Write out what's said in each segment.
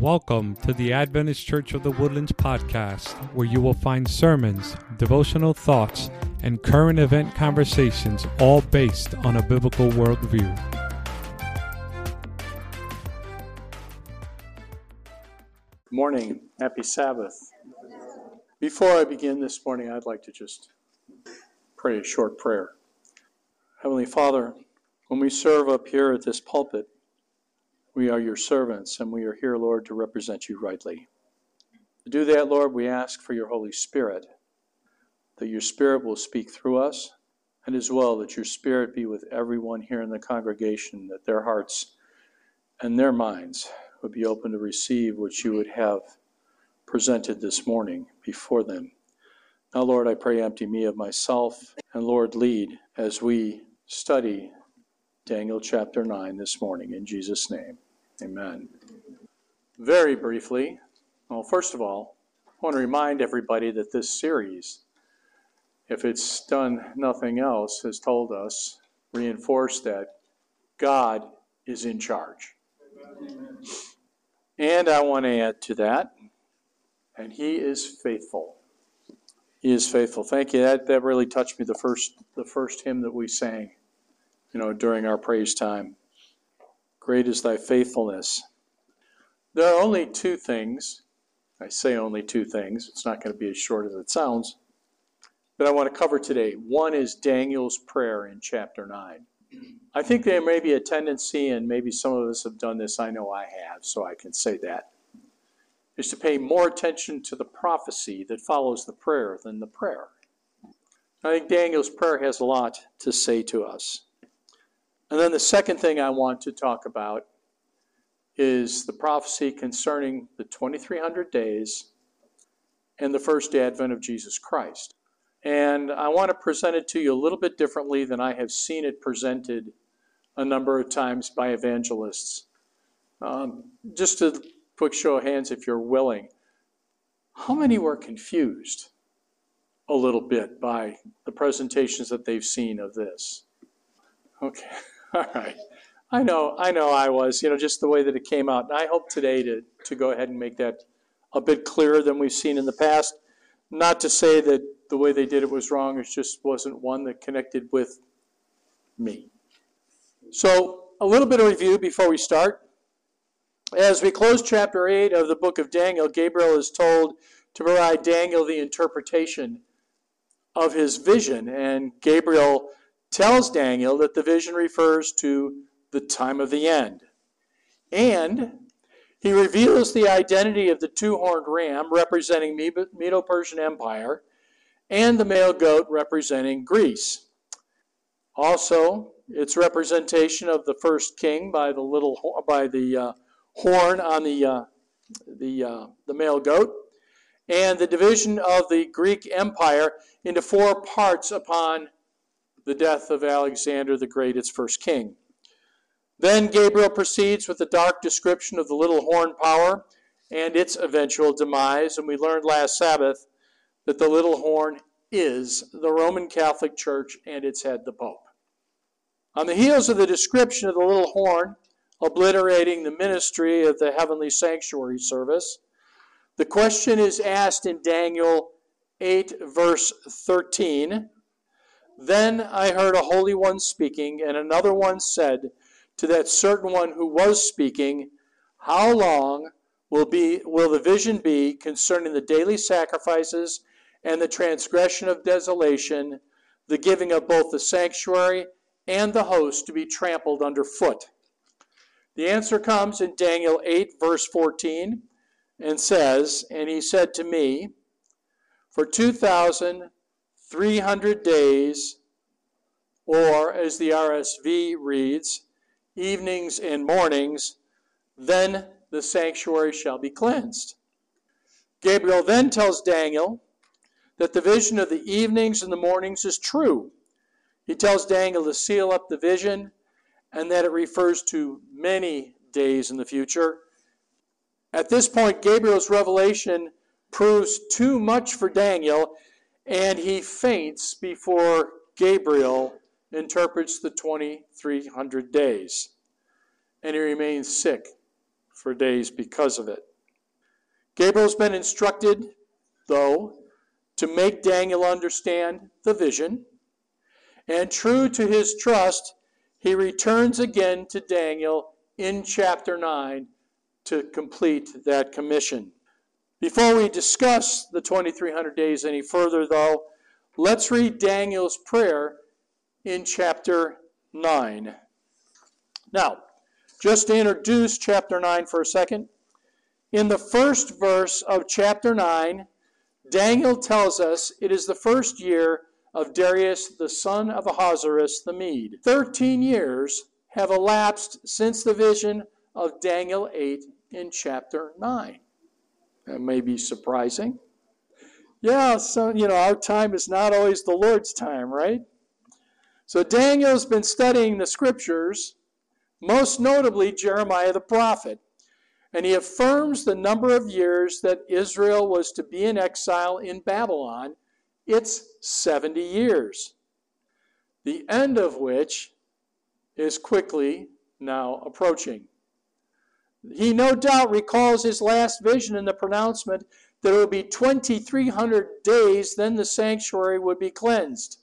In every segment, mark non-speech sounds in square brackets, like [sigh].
Welcome to the Adventist Church of the Woodlands podcast, where you will find sermons, devotional thoughts, and current event conversations, all based on a biblical worldview. Good morning. Happy Sabbath. Before I begin this morning, I'd like to just pray a short prayer. Heavenly Father, when we serve up here at this pulpit, we are your servants, and we are here, Lord, to represent you rightly. To do that, Lord, we ask for your Holy Spirit, that your Spirit will speak through us, and as well that your Spirit be with everyone here in the congregation, that their hearts and their minds would be open to receive what you would have presented this morning before them. Now, Lord, I pray, empty me of myself, and Lord, lead as we study Daniel chapter 9 this morning in Jesus' name. Amen. Very briefly, well, first of all, I want to remind everybody that this series, if it's done nothing else, has told us, reinforced that God is in charge. And I want to add to that, and He is faithful. He is faithful. Thank you. That, that really touched me the first the first hymn that we sang, you know, during our praise time. Great is thy faithfulness. There are only two things. I say only two things. It's not going to be as short as it sounds. That I want to cover today. One is Daniel's prayer in chapter 9. I think there may be a tendency, and maybe some of us have done this, I know I have, so I can say that, is to pay more attention to the prophecy that follows the prayer than the prayer. I think Daniel's prayer has a lot to say to us. And then the second thing I want to talk about is the prophecy concerning the 2300 days and the first advent of Jesus Christ. And I want to present it to you a little bit differently than I have seen it presented a number of times by evangelists. Um, just a quick show of hands, if you're willing. How many were confused a little bit by the presentations that they've seen of this? Okay. [laughs] All right. I know, I know I was, you know, just the way that it came out. And I hope today to, to go ahead and make that a bit clearer than we've seen in the past. Not to say that the way they did it was wrong, it just wasn't one that connected with me. So, a little bit of review before we start. As we close chapter 8 of the book of Daniel, Gabriel is told to provide Daniel the interpretation of his vision. And Gabriel tells Daniel that the vision refers to the time of the end. And he reveals the identity of the two horned ram representing Medo Persian Empire and the male goat representing Greece. Also, its representation of the first king by the little by the uh, horn on the uh, the uh, the male goat, and the division of the Greek Empire into four parts upon the death of Alexander the Great, its first king. Then Gabriel proceeds with a dark description of the little horn power and its eventual demise. And we learned last Sabbath that the little horn is the Roman Catholic Church and its head, the Pope. On the heels of the description of the little horn, obliterating the ministry of the heavenly sanctuary service, the question is asked in Daniel 8, verse 13 then I heard a holy one speaking, and another one said to that certain one who was speaking, How long will, be, will the vision be concerning the daily sacrifices and the transgression of desolation, the giving of both the sanctuary and the host to be trampled underfoot? The answer comes in Daniel 8, verse 14, and says, And he said to me, For 2,000 300 days, or as the RSV reads, evenings and mornings, then the sanctuary shall be cleansed. Gabriel then tells Daniel that the vision of the evenings and the mornings is true. He tells Daniel to seal up the vision and that it refers to many days in the future. At this point, Gabriel's revelation proves too much for Daniel, and he faints before Gabriel interprets the 2300 days. And he remains sick for days because of it. Gabriel's been instructed, though, to make Daniel understand the vision. And true to his trust, he returns again to Daniel in chapter 9 to complete that commission. Before we discuss the 2300 days any further, though, let's read Daniel's prayer in chapter 9. Now, just to introduce chapter 9 for a second, in the first verse of chapter 9, Daniel tells us it is the first year of Darius the son of Ahasuerus the Mede. Thirteen years have elapsed since the vision of Daniel 8 in chapter 9. That may be surprising. Yeah, so, you know, our time is not always the Lord's time, right? So Daniel's been studying the scriptures, most notably Jeremiah the prophet, and he affirms the number of years that Israel was to be in exile in Babylon. It's 70 years, the end of which is quickly now approaching. He no doubt recalls his last vision and the pronouncement that it would be 2,300 days, then the sanctuary would be cleansed.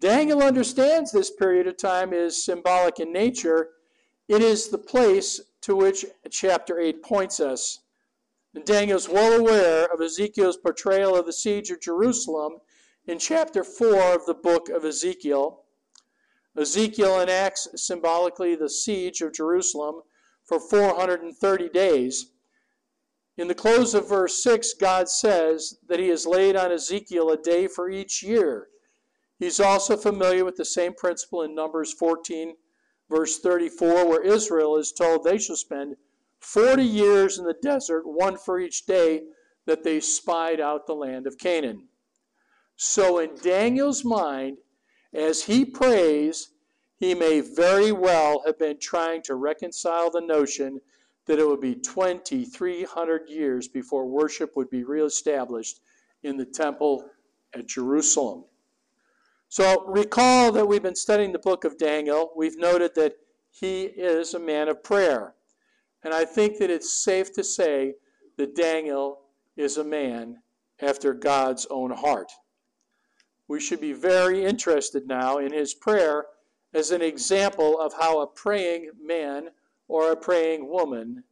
Daniel understands this period of time is symbolic in nature. It is the place to which chapter 8 points us. And Daniel is well aware of Ezekiel's portrayal of the siege of Jerusalem in chapter 4 of the book of Ezekiel. Ezekiel enacts symbolically the siege of Jerusalem for 430 days. In the close of verse 6, God says that He has laid on Ezekiel a day for each year. He's also familiar with the same principle in Numbers 14, verse 34, where Israel is told they shall spend 40 years in the desert, one for each day that they spied out the land of Canaan. So, in Daniel's mind, as he prays, he may very well have been trying to reconcile the notion that it would be 2,300 years before worship would be reestablished in the temple at Jerusalem. So recall that we've been studying the book of Daniel. We've noted that he is a man of prayer. And I think that it's safe to say that Daniel is a man after God's own heart. We should be very interested now in his prayer as an example of how a praying man or a praying woman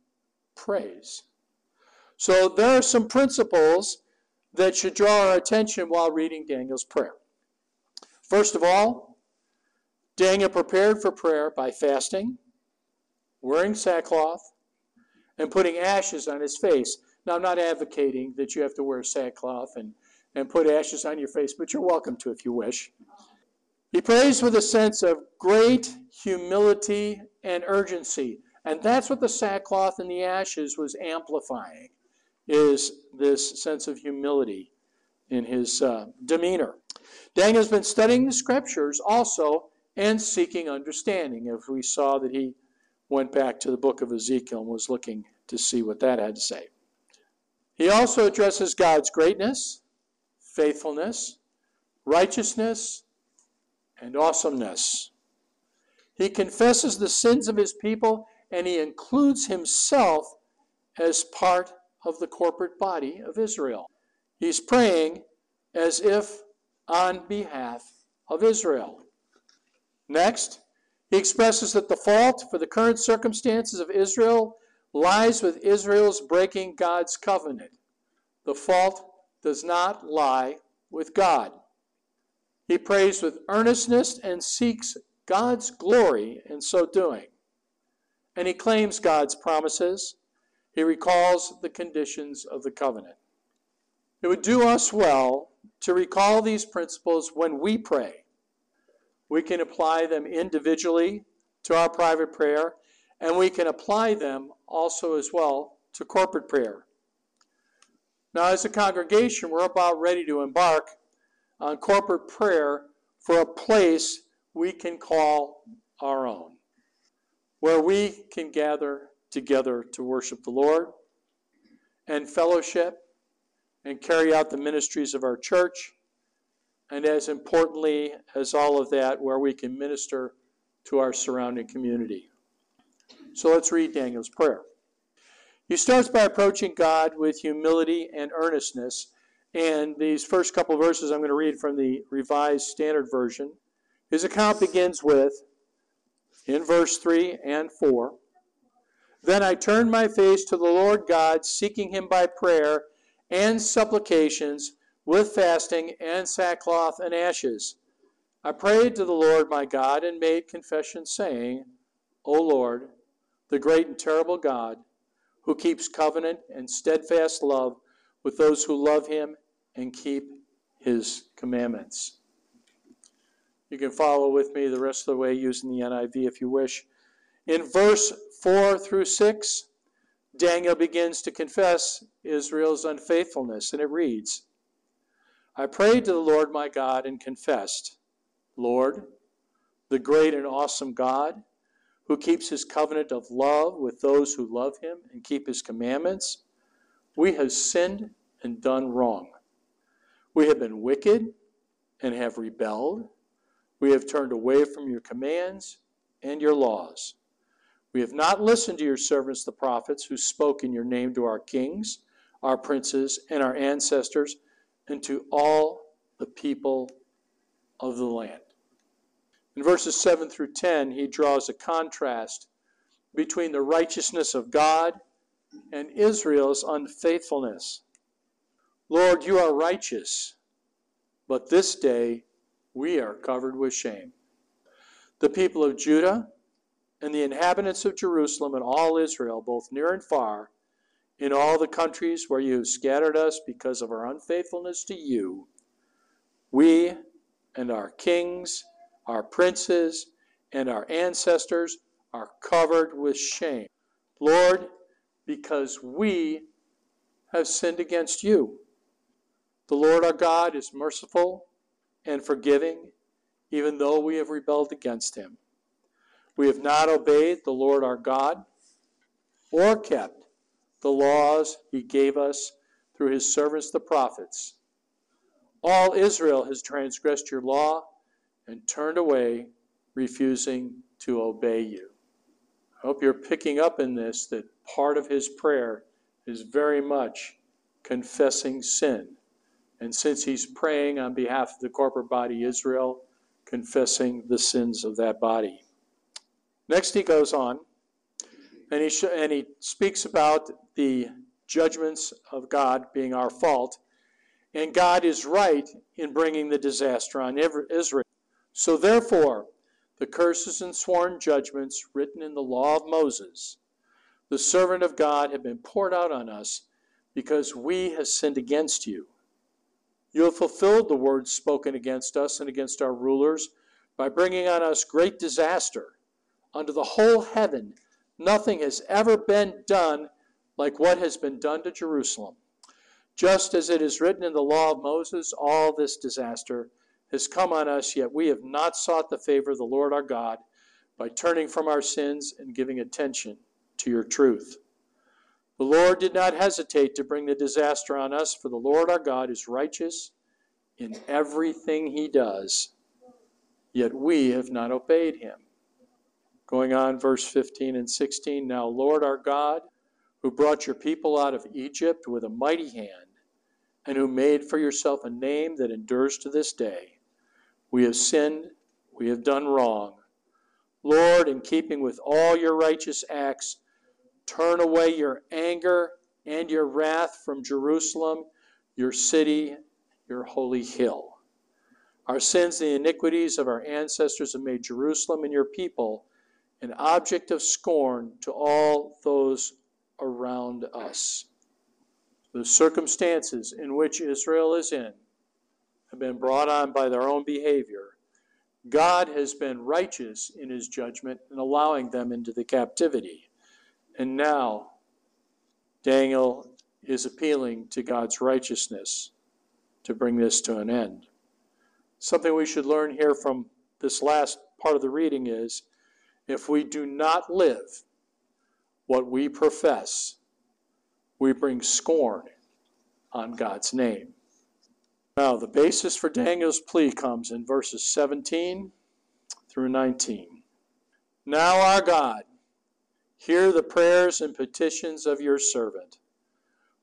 prays. So there are some principles that should draw our attention while reading Daniel's prayer. First of all, Daniel prepared for prayer by fasting, wearing sackcloth, and putting ashes on his face. Now, I'm not advocating that you have to wear sackcloth and, and put ashes on your face, but you're welcome to if you wish. He prays with a sense of great humility and urgency. And that's what the sackcloth and the ashes was amplifying, is this sense of humility in his uh, demeanor. Daniel's been studying the scriptures also and seeking understanding. If we saw that he went back to the book of Ezekiel and was looking to see what that had to say. He also addresses God's greatness, faithfulness, righteousness, and awesomeness. He confesses the sins of his people and he includes himself as part of the corporate body of Israel. He's praying as if on behalf of Israel. Next, he expresses that the fault for the current circumstances of Israel lies with Israel's breaking God's covenant. The fault does not lie with God. He prays with earnestness and seeks God's glory in so doing. And he claims God's promises. He recalls the conditions of the covenant. It would do us well to recall these principles when we pray. We can apply them individually to our private prayer, and we can apply them also as well to corporate prayer. Now, as a congregation, we're about ready to embark on corporate prayer for a place we can call our own, where we can gather together to worship the Lord and fellowship and carry out the ministries of our church, and as importantly as all of that, where we can minister to our surrounding community. So let's read Daniel's prayer. He starts by approaching God with humility and earnestness. And these first couple verses I'm going to read from the Revised Standard Version. His account begins with, in verse 3 and 4, Then I turned my face to the Lord God, seeking him by prayer and supplications, with fasting and sackcloth and ashes. I prayed to the Lord my God and made confession, saying, O Lord, the great and terrible God, who keeps covenant and steadfast love with those who love him and keep his commandments. You can follow with me the rest of the way using the NIV if you wish. In verse 4 through 6, Daniel begins to confess Israel's unfaithfulness, and it reads I prayed to the Lord my God and confessed, Lord, the great and awesome God, who keeps his covenant of love with those who love him and keep his commandments, we have sinned and done wrong. We have been wicked and have rebelled. We have turned away from your commands and your laws. We have not listened to your servants, the prophets, who spoke in your name to our kings, our princes, and our ancestors, and to all the people of the land. In verses 7 through 10, he draws a contrast between the righteousness of God and Israel's unfaithfulness. Lord, you are righteous, but this day we are covered with shame. The people of Judah and the inhabitants of Jerusalem and all Israel, both near and far, in all the countries where you have scattered us because of our unfaithfulness to you, we and our kings our princes, and our ancestors are covered with shame. Lord, because we have sinned against you. The Lord our God is merciful and forgiving, even though we have rebelled against him. We have not obeyed the Lord our God or kept the laws he gave us through his servants the prophets. All Israel has transgressed your law and turned away, refusing to obey you. I hope you're picking up in this that part of his prayer is very much confessing sin. And since he's praying on behalf of the corporate body Israel, confessing the sins of that body. Next, he goes on and he, sh- and he speaks about the judgments of God being our fault. And God is right in bringing the disaster on Israel. So therefore, the curses and sworn judgments written in the law of Moses, the servant of God, have been poured out on us because we have sinned against you. You have fulfilled the words spoken against us and against our rulers by bringing on us great disaster. Under the whole heaven, nothing has ever been done like what has been done to Jerusalem. Just as it is written in the law of Moses, all this disaster has come on us, yet we have not sought the favor of the Lord our God by turning from our sins and giving attention to your truth. The Lord did not hesitate to bring the disaster on us, for the Lord our God is righteous in everything he does, yet we have not obeyed him. Going on, verse 15 and 16 Now, Lord our God, who brought your people out of Egypt with a mighty hand, and who made for yourself a name that endures to this day, we have sinned, we have done wrong. Lord, in keeping with all your righteous acts, turn away your anger and your wrath from Jerusalem, your city, your holy hill. Our sins and the iniquities of our ancestors have made Jerusalem and your people an object of scorn to all those around us. The circumstances in which Israel is in have been brought on by their own behavior, God has been righteous in his judgment in allowing them into the captivity. And now, Daniel is appealing to God's righteousness to bring this to an end. Something we should learn here from this last part of the reading is if we do not live what we profess, we bring scorn on God's name. Now, the basis for Daniel's plea comes in verses 17 through 19. Now, our God, Hear the prayers and petitions of your servant.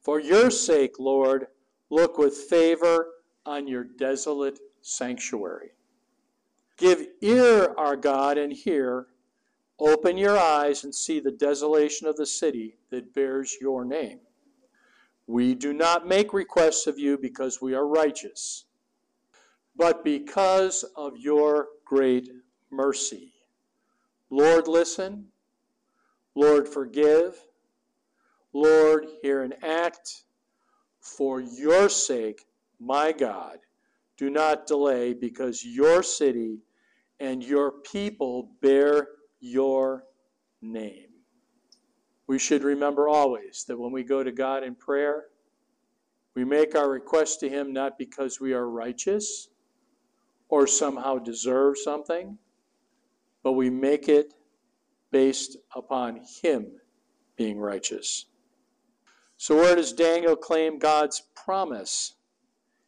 For your sake, Lord, look with favor on your desolate sanctuary. Give ear, our God, and hear. Open your eyes and see the desolation of the city that bears your name. We do not make requests of you because we are righteous, but because of your great mercy. Lord, listen. Lord, forgive. Lord, hear and act. For your sake, my God, do not delay, because your city and your people bear your name. We should remember always that when we go to God in prayer, we make our request to Him not because we are righteous or somehow deserve something, but we make it based upon Him being righteous. So, where does Daniel claim God's promise?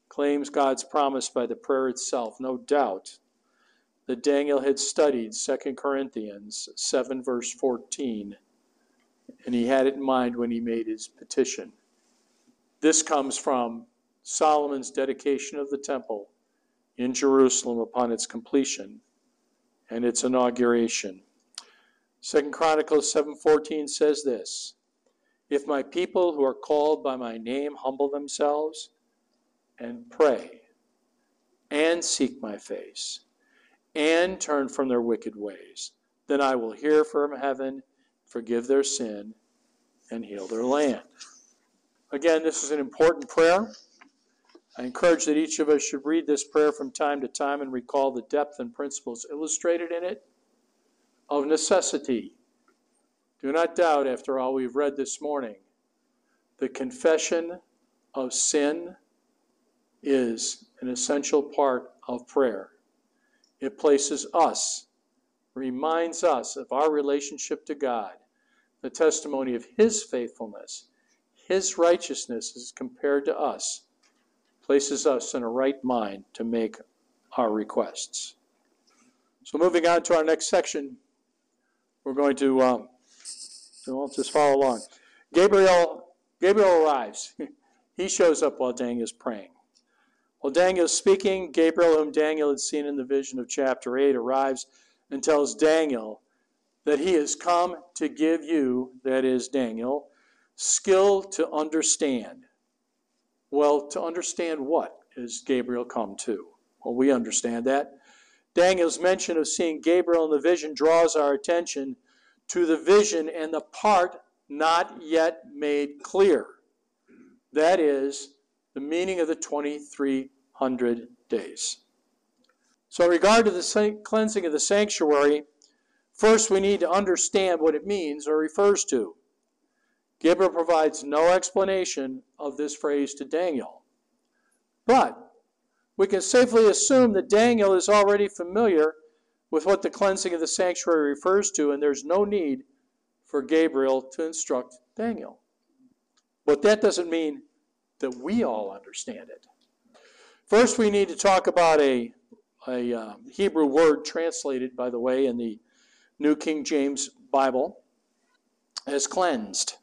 Claims God's promise by the prayer itself, no doubt that Daniel had studied 2 Corinthians 7, verse 14, and he had it in mind when he made his petition. This comes from Solomon's dedication of the temple in Jerusalem upon its completion and its inauguration. Second Chronicles 7:14 says this: If my people who are called by my name humble themselves and pray and seek my face and turn from their wicked ways, then I will hear from heaven, forgive their sin, and heal their land. Again, this is an important prayer. I encourage that each of us should read this prayer from time to time and recall the depth and principles illustrated in it of necessity. Do not doubt, after all we've read this morning, the confession of sin is an essential part of prayer. It places us, reminds us of our relationship to God, the testimony of His faithfulness, His righteousness as compared to us, places us in a right mind to make our requests. So, moving on to our next section, we're going to, um, well, just follow along. Gabriel, Gabriel arrives. [laughs] he shows up while Daniel is praying. While Daniel is speaking, Gabriel, whom Daniel had seen in the vision of chapter 8, arrives and tells Daniel that he has come to give you, that is, Daniel, skill to understand. Well, to understand what is Gabriel come to? Well, we understand that. Daniel's mention of seeing Gabriel in the vision draws our attention to the vision and the part not yet made clear. That is, the meaning of the 2300 days. So, in regard to the cleansing of the sanctuary, first we need to understand what it means or refers to. Gabriel provides no explanation of this phrase to Daniel. But we can safely assume that Daniel is already familiar with what the cleansing of the sanctuary refers to, and there's no need for Gabriel to instruct Daniel. But that doesn't mean that we all understand it. First, we need to talk about a, a um, Hebrew word translated, by the way, in the New King James Bible as cleansed.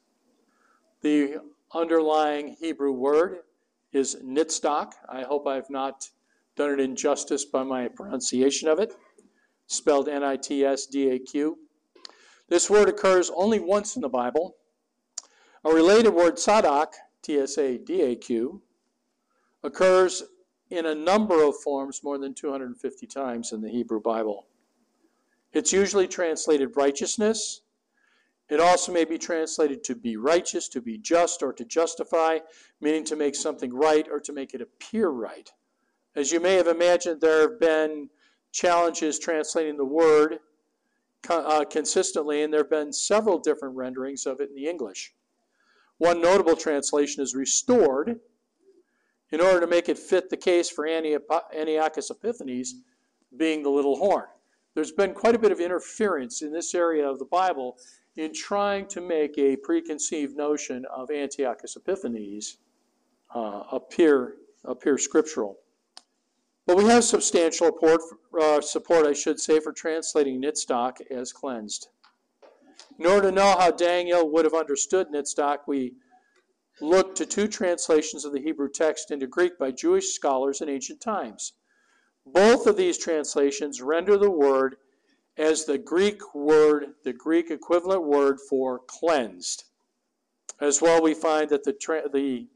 The underlying Hebrew word is nitzdak. I hope I've not done it injustice by my pronunciation of it, spelled N I T S D A Q. This word occurs only once in the Bible. A related word, sadak, T S A D A Q, occurs in a number of forms more than 250 times in the Hebrew Bible. It's usually translated righteousness, it also may be translated to be righteous, to be just, or to justify, meaning to make something right or to make it appear right. As you may have imagined, there have been challenges translating the word uh, consistently, and there have been several different renderings of it in the English. One notable translation is restored in order to make it fit the case for Antiochus Epiphanes being the little horn. There's been quite a bit of interference in this area of the Bible in trying to make a preconceived notion of Antiochus Epiphanes uh, appear, appear scriptural. But we have substantial support, uh, support, I should say, for translating Nitzdak as cleansed. In order to know how Daniel would have understood Nitzdak, we look to two translations of the Hebrew text into Greek by Jewish scholars in ancient times. Both of these translations render the word as the Greek word, the Greek equivalent word for cleansed. As well, we find that the, the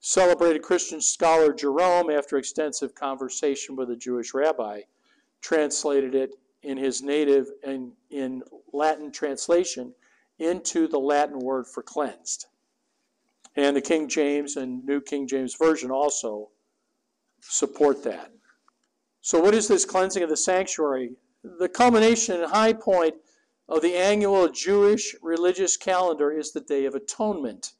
celebrated Christian scholar Jerome, after extensive conversation with a Jewish rabbi, translated it in his native and in Latin translation into the Latin word for cleansed. And the King James and New King James Version also support that. So, what is this cleansing of the sanctuary? The culmination and high point of the annual Jewish religious calendar is the Day of Atonement.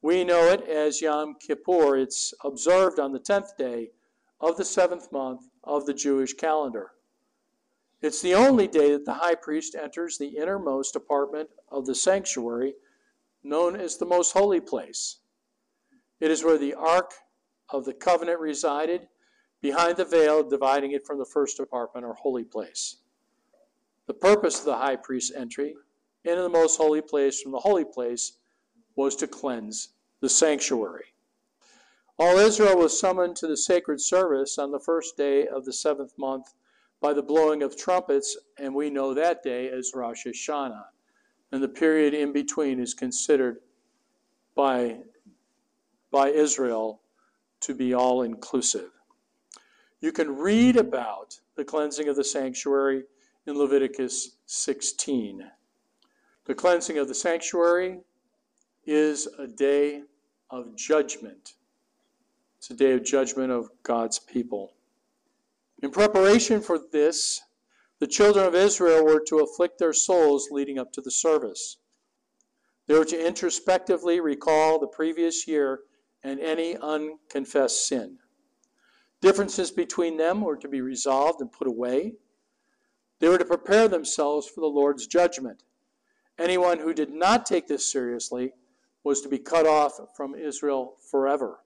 We know it as Yom Kippur. It's observed on the 10th day of the seventh month of the Jewish calendar. It's the only day that the high priest enters the innermost apartment of the sanctuary, known as the most holy place. It is where the Ark of the Covenant resided, behind the veil dividing it from the first apartment or holy place. The purpose of the high priest's entry into the most holy place from the holy place was to cleanse the sanctuary. All Israel was summoned to the sacred service on the first day of the seventh month by the blowing of trumpets, and we know that day as Rosh Hashanah. And the period in between is considered by, by Israel to be all inclusive. You can read about the cleansing of the sanctuary in Leviticus 16. The cleansing of the sanctuary is a day of judgment. It's a day of judgment of God's people. In preparation for this, the children of Israel were to afflict their souls leading up to the service. They were to introspectively recall the previous year and any unconfessed sin. Differences between them were to be resolved and put away. They were to prepare themselves for the Lord's judgment. Anyone who did not take this seriously was to be cut off from Israel forever.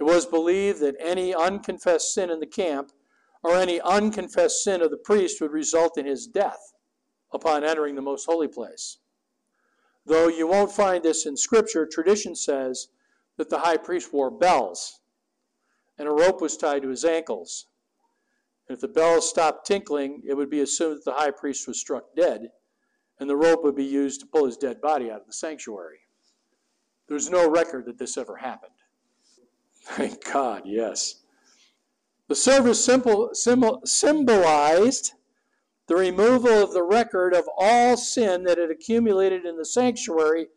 It was believed that any unconfessed sin in the camp or any unconfessed sin of the priest would result in his death upon entering the most holy place. Though you won't find this in Scripture, tradition says that the high priest wore bells and a rope was tied to his ankles. And if the bells stopped tinkling, it would be assumed that the high priest was struck dead, and the rope would be used to pull his dead body out of the sanctuary. There's no record that this ever happened. Thank God, yes. The service symbol, symbolized the removal of the record of all sin that had accumulated in the sanctuary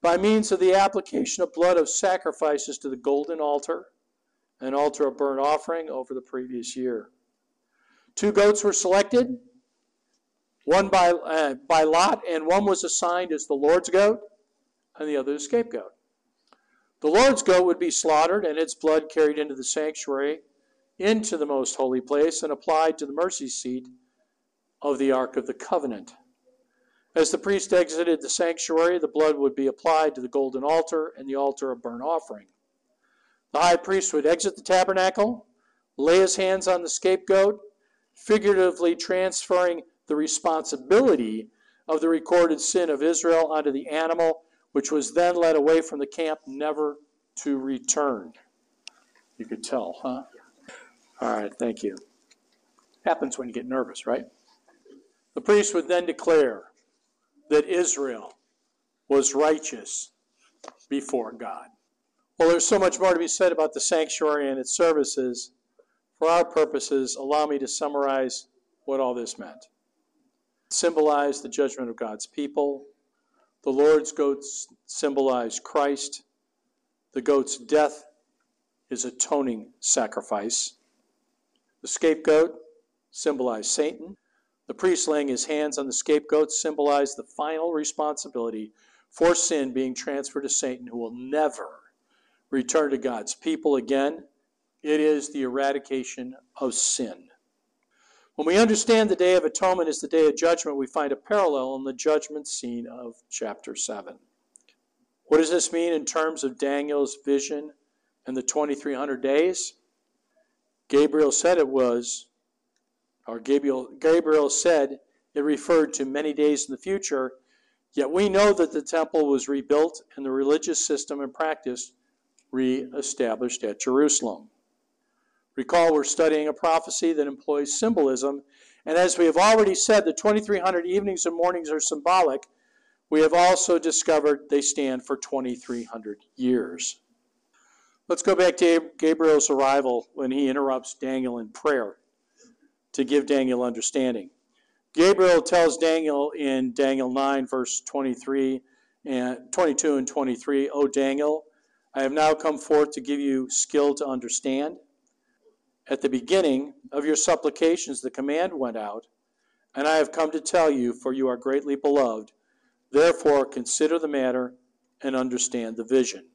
by means of the application of blood of sacrifices to the golden altar an altar of burnt offering over the previous year. Two goats were selected, one by, uh, by lot, and one was assigned as the Lord's goat, and the other the scapegoat. The Lord's goat would be slaughtered and its blood carried into the sanctuary, into the most holy place, and applied to the mercy seat of the Ark of the Covenant. As the priest exited the sanctuary, the blood would be applied to the golden altar and the altar of burnt offering. The high priest would exit the tabernacle, lay his hands on the scapegoat, figuratively transferring the responsibility of the recorded sin of Israel onto the animal, which was then led away from the camp, never to return. You could tell, huh? All right, thank you. Happens when you get nervous, right? The priest would then declare that Israel was righteous before God. Well, there's so much more to be said about the sanctuary and its services. For our purposes, allow me to summarize what all this meant. It symbolized the judgment of God's people. The Lord's goats symbolize Christ. The goat's death is atoning sacrifice. The scapegoat symbolized Satan. The priest laying his hands on the scapegoat symbolized the final responsibility for sin being transferred to Satan, who will never return to God's people again. It is the eradication of sin. When we understand the Day of Atonement is the Day of Judgment, we find a parallel in the judgment scene of chapter 7. What does this mean in terms of Daniel's vision and the 2300 days? Gabriel said it was, or Gabriel, Gabriel said it referred to many days in the future, yet we know that the temple was rebuilt and the religious system and practice re-established at Jerusalem. Recall, we're studying a prophecy that employs symbolism, and as we have already said, the 2300 evenings and mornings are symbolic. We have also discovered they stand for 2300 years. Let's go back to Gabriel's arrival when he interrupts Daniel in prayer to give Daniel understanding. Gabriel tells Daniel in Daniel 9, verse 23 and 22 and 23, O Daniel, I have now come forth to give you skill to understand. At the beginning of your supplications, the command went out, and I have come to tell you, for you are greatly beloved. Therefore, consider the matter and understand the vision.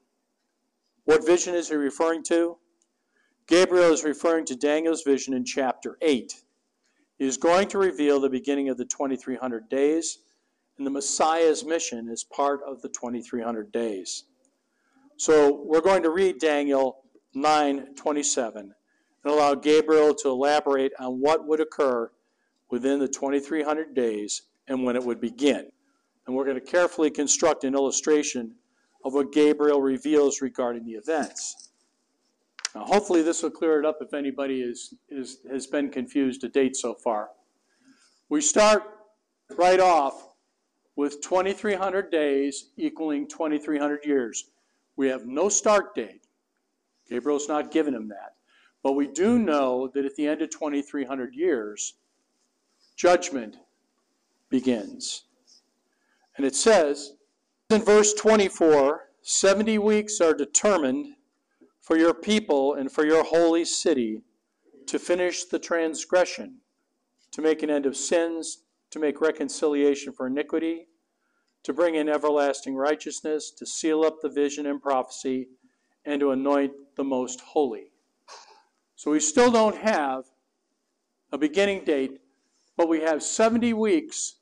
What vision is he referring to? Gabriel is referring to Daniel's vision in chapter 8. He is going to reveal the beginning of the 2300 days, and the Messiah's mission is part of the 2300 days. So we're going to read Daniel 9:27 and allow Gabriel to elaborate on what would occur within the 2300 days and when it would begin. And we're going to carefully construct an illustration of what Gabriel reveals regarding the events. Now, hopefully, this will clear it up if anybody is, is, has been confused to date so far. We start right off with 2,300 days equaling 2,300 years. We have no start date. Gabriel's not giving him that. But we do know that at the end of 2,300 years, judgment begins. And it says in verse 24 70 weeks are determined for your people and for your holy city to finish the transgression, to make an end of sins, to make reconciliation for iniquity, to bring in everlasting righteousness, to seal up the vision and prophecy, and to anoint the most holy. So we still don't have a beginning date, but we have 70 weeks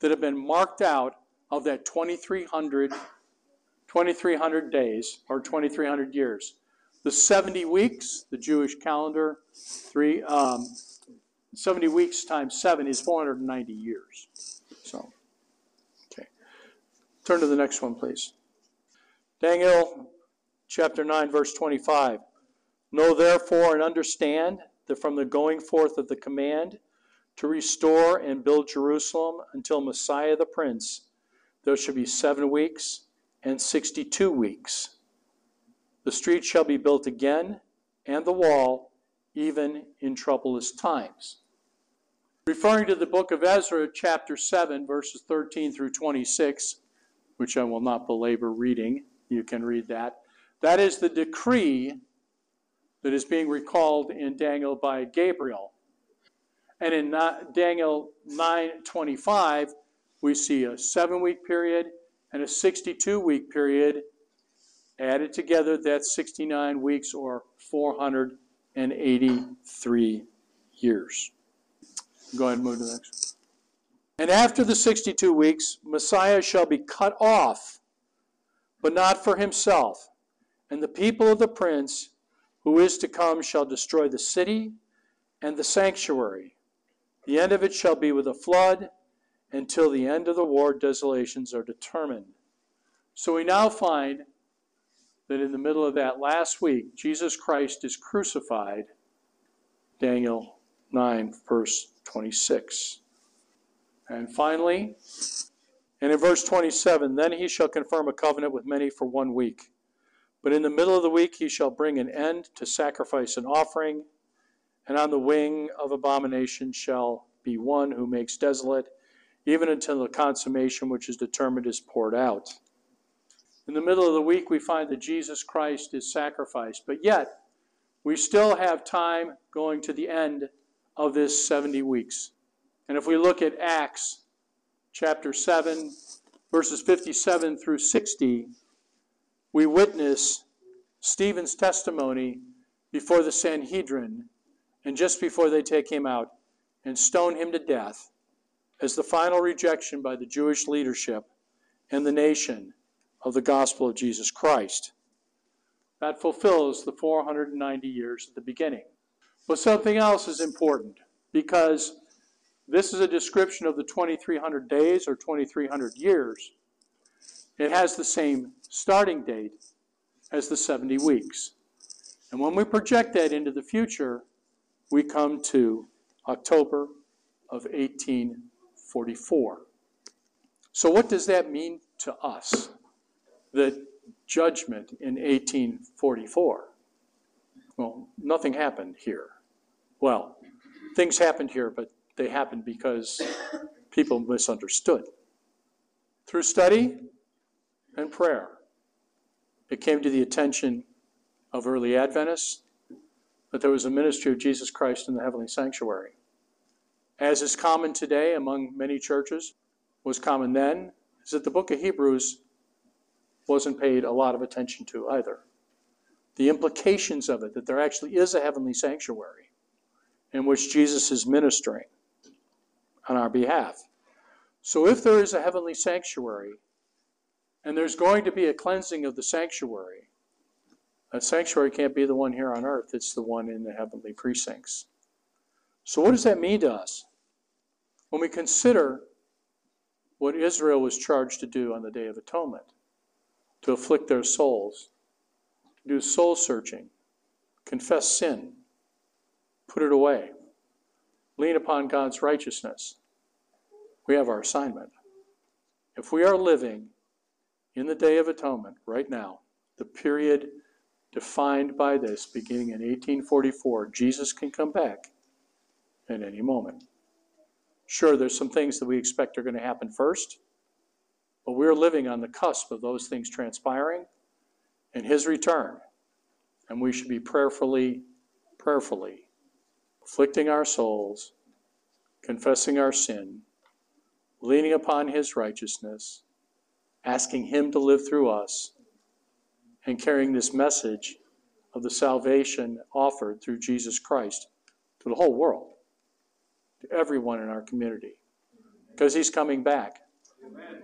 that have been marked out of that 2300 2300 days or 2300 years the 70 weeks, the Jewish calendar, three, um, 70 weeks times 7 is 490 years. Turn to the next one, please. Daniel chapter 9, verse 25. Know therefore and understand that from the going forth of the command to restore and build Jerusalem until Messiah the Prince, there shall be seven weeks and 62 weeks. The street shall be built again, and the wall, even in troublous times. Referring to the book of Ezra, chapter 7, verses 13 through 26, which I will not belabor reading, you can read that. That is the decree that is being recalled in Daniel by Gabriel. And in Daniel 9:25, we see a 7-week period and a 62-week period Added together, that's 69 weeks or 483 years. Go ahead and move to the next. And after the 62 weeks, Messiah shall be cut off, but not for himself. And the people of the prince who is to come shall destroy the city and the sanctuary. The end of it shall be with a flood until the end of the war desolations are determined. So we now find that in the middle of that last week, Jesus Christ is crucified, Daniel 9, verse 26. And finally, and in verse 27, then he shall confirm a covenant with many for one week. But in the middle of the week he shall bring an end to sacrifice and offering, and on the wing of abomination shall be one who makes desolate, even until the consummation which is determined is poured out. In the middle of the week, we find that Jesus Christ is sacrificed. But yet, we still have time going to the end of this 70 weeks. And if we look at Acts chapter 7, verses 57 through 60, we witness Stephen's testimony before the Sanhedrin, and just before they take him out and stone him to death, as the final rejection by the Jewish leadership and the nation of the gospel of Jesus Christ. That fulfills the 490 years at the beginning. But something else is important because this is a description of the 2300 days or 2300 years. It has the same starting date as the 70 weeks. And when we project that into the future, we come to October of 1844. So, what does that mean to us? The judgment in 1844. Well, nothing happened here. Well, things happened here, but they happened because [coughs] people misunderstood. Through study and prayer, it came to the attention of early Adventists that there was a ministry of Jesus Christ in the heavenly sanctuary. As is common today among many churches, was common then, is that the book of Hebrews wasn't paid a lot of attention to either. The implications of it, that there actually is a heavenly sanctuary in which Jesus is ministering on our behalf. So if there is a heavenly sanctuary, and there's going to be a cleansing of the sanctuary, a sanctuary can't be the one here on earth, it's the one in the heavenly precincts. So, what does that mean to us? When we consider what Israel was charged to do on the Day of Atonement to afflict their souls, do soul searching, confess sin, put it away, lean upon God's righteousness. We have our assignment. If we are living in the Day of Atonement right now, the period defined by this beginning in 1844, Jesus can come back at any moment. Sure, there's some things that we expect are going to happen first, but we're living on the cusp of those things transpiring and his return. And we should be prayerfully, prayerfully afflicting our souls, confessing our sin, leaning upon his righteousness, asking him to live through us, and carrying this message of the salvation offered through Jesus Christ to the whole world, to everyone in our community, because he's coming back. Amen.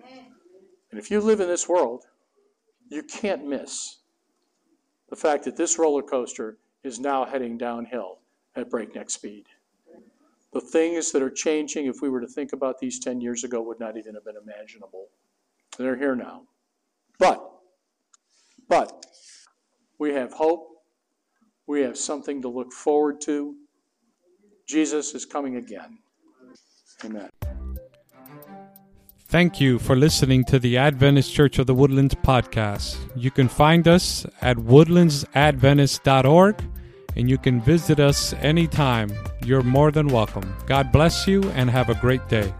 And if you live in this world, you can't miss the fact that this roller coaster is now heading downhill at breakneck speed. The things that are changing, if we were to think about these 10 years ago, would not even have been imaginable. They're here now. But, but, we have hope. We have something to look forward to. Jesus is coming again. Amen. Thank you for listening to the Adventist Church of the Woodlands podcast. You can find us at woodlandsadventist.org and you can visit us anytime. You're more than welcome. God bless you and have a great day.